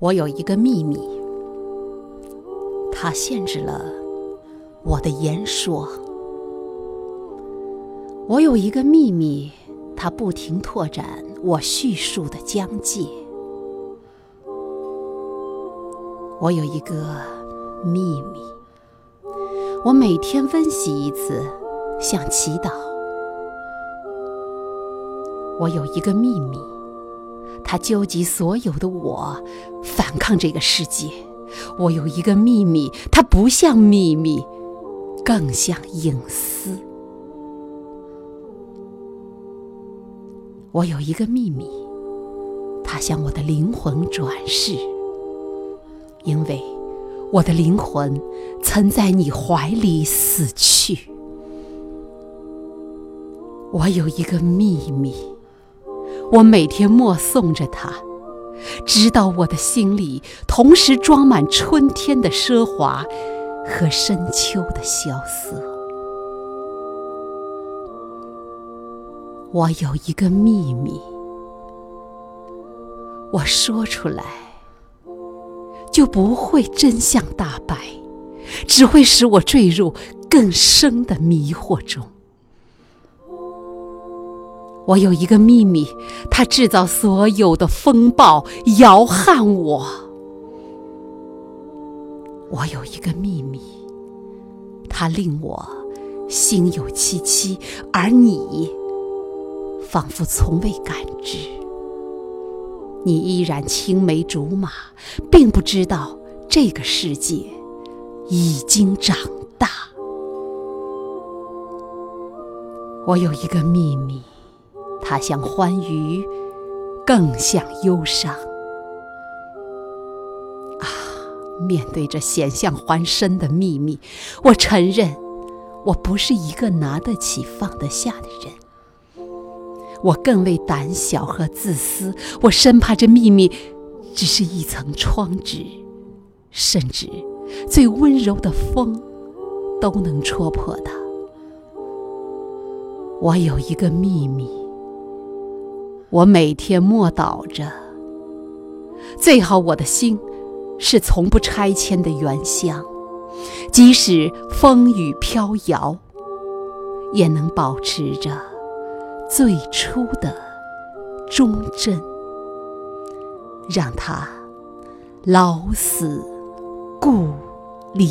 我有一个秘密，它限制了我的言说。我有一个秘密，它不停拓展我叙述的疆界。我有一个秘密，我每天温习一次，像祈祷。我有一个秘密。他纠集所有的我，反抗这个世界。我有一个秘密，它不像秘密，更像隐私。我有一个秘密，它向我的灵魂转世，因为我的灵魂曾在你怀里死去。我有一个秘密。我每天默诵着它，直到我的心里同时装满春天的奢华和深秋的萧瑟。我有一个秘密，我说出来就不会真相大白，只会使我坠入更深的迷惑中。我有一个秘密，它制造所有的风暴，摇撼我。我有一个秘密，它令我心有戚戚，而你仿佛从未感知。你依然青梅竹马，并不知道这个世界已经长大。我有一个秘密。它像欢愉，更像忧伤。啊，面对这险象环生的秘密，我承认，我不是一个拿得起放得下的人。我更为胆小和自私，我生怕这秘密只是一层窗纸，甚至最温柔的风都能戳破它。我有一个秘密。我每天默祷着，最好我的心是从不拆迁的原乡，即使风雨飘摇，也能保持着最初的忠贞，让它老死故里。